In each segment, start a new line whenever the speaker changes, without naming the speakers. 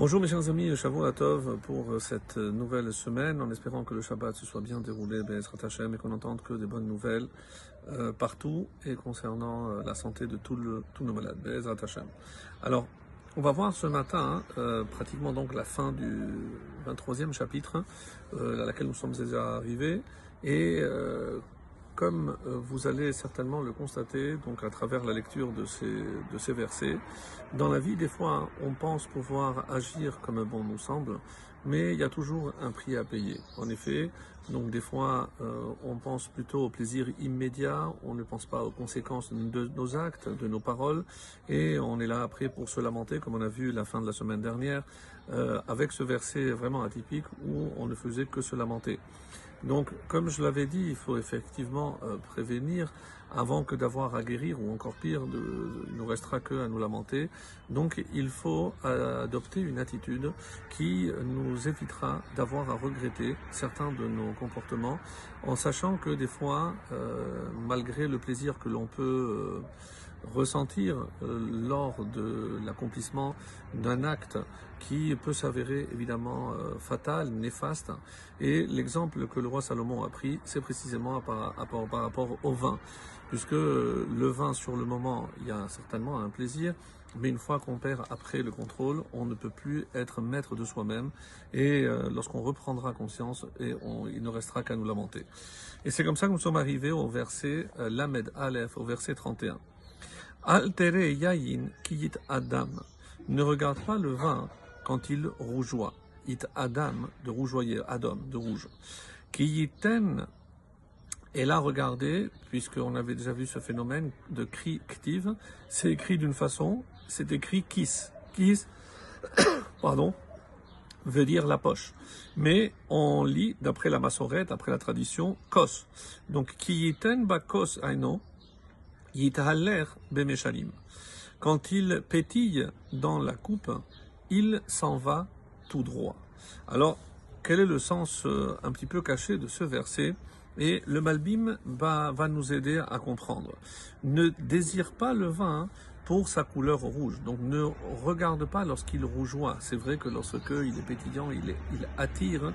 Bonjour mes chers amis, Shavuot Atov pour cette nouvelle semaine, en espérant que le Shabbat se soit bien déroulé, Bezrat Hashem, et qu'on n'entende que des bonnes nouvelles euh, partout et concernant euh, la santé de tous nos malades, Hashem. Alors, on va voir ce matin, euh, pratiquement donc la fin du 23e chapitre, euh, à laquelle nous sommes déjà arrivés, et euh, comme euh, vous allez certainement le constater, à travers la lecture de ces, de ces versets, dans la vie, des fois, on pense pouvoir agir comme bon nous semble, mais il y a toujours un prix à payer. En effet, donc des fois, euh, on pense plutôt au plaisir immédiat, on ne pense pas aux conséquences de nos actes, de nos paroles, et on est là après pour se lamenter, comme on a vu la fin de la semaine dernière, euh, avec ce verset vraiment atypique où on ne faisait que se lamenter. Donc, comme je l'avais dit, il faut effectivement euh, prévenir avant que d'avoir à guérir, ou encore pire, de, de, il ne restera que à nous lamenter. Donc, il faut euh, adopter une attitude qui nous évitera d'avoir à regretter certains de nos comportements, en sachant que des fois, euh, malgré le plaisir que l'on peut ressentir euh, lors de l'accomplissement d'un acte qui peut s'avérer évidemment euh, fatal, néfaste. Et l'exemple que le roi Salomon a pris, c'est précisément par, rapport au vin, puisque le vin sur le moment, il y a certainement un plaisir, mais une fois qu'on perd après le contrôle, on ne peut plus être maître de soi-même. Et euh, lorsqu'on reprendra conscience, il ne restera qu'à nous lamenter. Et c'est comme ça que nous sommes arrivés au verset euh, Lamed Aleph, au verset 31. Altere yayin kiyit adam. Ne regarde pas le vin quand il rougeoie. It adam, de rougeoyer, adam, de rouge. Kiyiten, et là, regardez, puisqu'on avait déjà vu ce phénomène de cri ktiv, c'est écrit d'une façon, c'est écrit kiss. Kiss, pardon, veut dire la poche. Mais on lit, d'après la massorette, d'après la tradition, kos. Donc, kiyiten ba kos aino. Quand il pétille dans la coupe, il s'en va tout droit. Alors, quel est le sens euh, un petit peu caché de ce verset? Et le Malbim va, nous aider à comprendre. Ne désire pas le vin pour sa couleur rouge. Donc ne regarde pas lorsqu'il rougeoie. C'est vrai que lorsque il est pétillant, il attire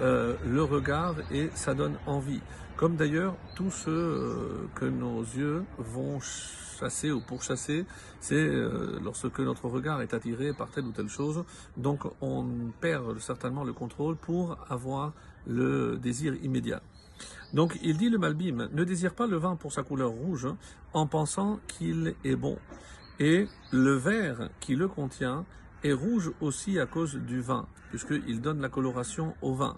euh, le regard et ça donne envie. Comme d'ailleurs tout ce euh, que nos yeux vont chasser ou pourchasser, c'est euh, lorsque notre regard est attiré par telle ou telle chose. Donc on perd certainement le contrôle pour avoir le désir immédiat. Donc il dit le Malbim, ne désire pas le vin pour sa couleur rouge en pensant qu'il est bon. Et le verre qui le contient est rouge aussi à cause du vin, puisqu'il donne la coloration au vin,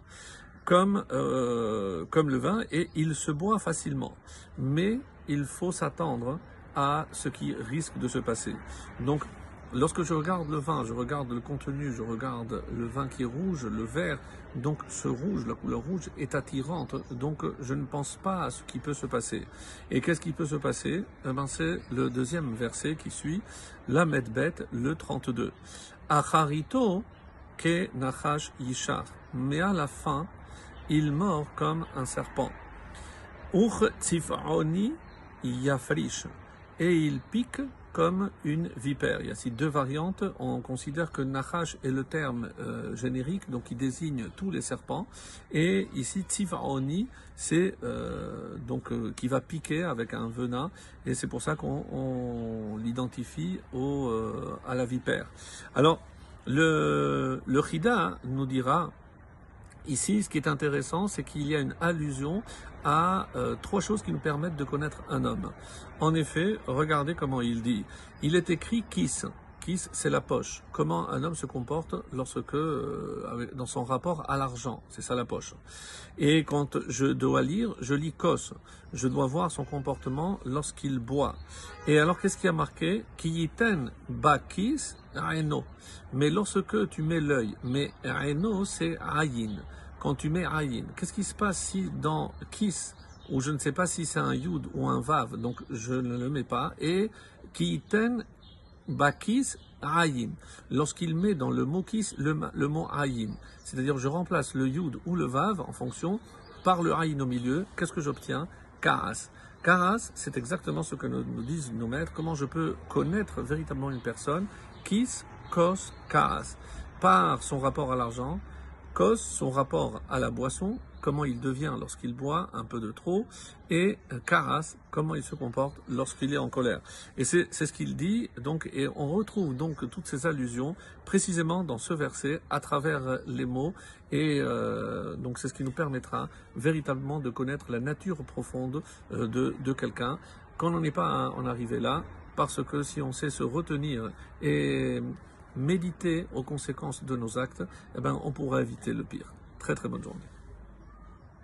comme, euh, comme le vin, et il se boit facilement. Mais il faut s'attendre à ce qui risque de se passer. Donc Lorsque je regarde le vin, je regarde le contenu, je regarde le vin qui est rouge, le vert, donc ce rouge, la couleur rouge est attirante, donc je ne pense pas à ce qui peut se passer. Et qu'est-ce qui peut se passer? Eh ben, C'est le deuxième verset qui suit, la Medbet, le 32. Acharito ke nachash yishar. Mais à la fin, il mord comme un serpent. Uch tzif'oni yafrish. Et il pique comme une vipère. Il y a ici deux variantes. On considère que Nachash est le terme euh, générique, donc qui désigne tous les serpents. Et ici, Tsivaoni, c'est euh, donc euh, qui va piquer avec un venin. Et c'est pour ça qu'on l'identifie à la vipère. Alors, le, le nous dira Ici, ce qui est intéressant, c'est qu'il y a une allusion à euh, trois choses qui nous permettent de connaître un homme. En effet, regardez comment il dit. Il est écrit kiss. Kiss, c'est la poche. Comment un homme se comporte lorsque, euh, dans son rapport à l'argent? C'est ça la poche. Et quand je dois lire, je lis kos. Je dois voir son comportement lorsqu'il boit. Et alors, qu'est-ce qui a marqué? Kiyiten bakis aino. Mais lorsque tu mets l'œil, mais aino, c'est ayin. Quand tu mets ayin, qu'est-ce qui se passe si dans kis, ou je ne sais pas si c'est un yud ou un vav, donc je ne le mets pas, et kiyiten bakis ayin. Lorsqu'il met dans le mot kis le, mot ayin, c'est-à-dire je remplace le yud ou le vav en fonction par le ayin au milieu, qu'est-ce que j'obtiens? Kaas. Karas, c'est exactement ce que nous, nous, disent nos maîtres, comment je peux connaître véritablement une personne, kis, kos, kaas. par son rapport à l'argent, Kos, son rapport à la boisson, comment il devient lorsqu'il boit un peu de trop, et Karas, comment il se comporte lorsqu'il est en colère. Et c'est ce qu'il dit, donc, et on retrouve donc toutes ces allusions précisément dans ce verset à travers les mots, et euh, donc c'est ce qui nous permettra véritablement de connaître la nature profonde euh, de, de quelqu'un, quand on n'est pas en arrivé là, parce que si on sait se retenir et méditer aux conséquences de nos actes, eh ben, on pourra éviter le pire. Très très bonne journée.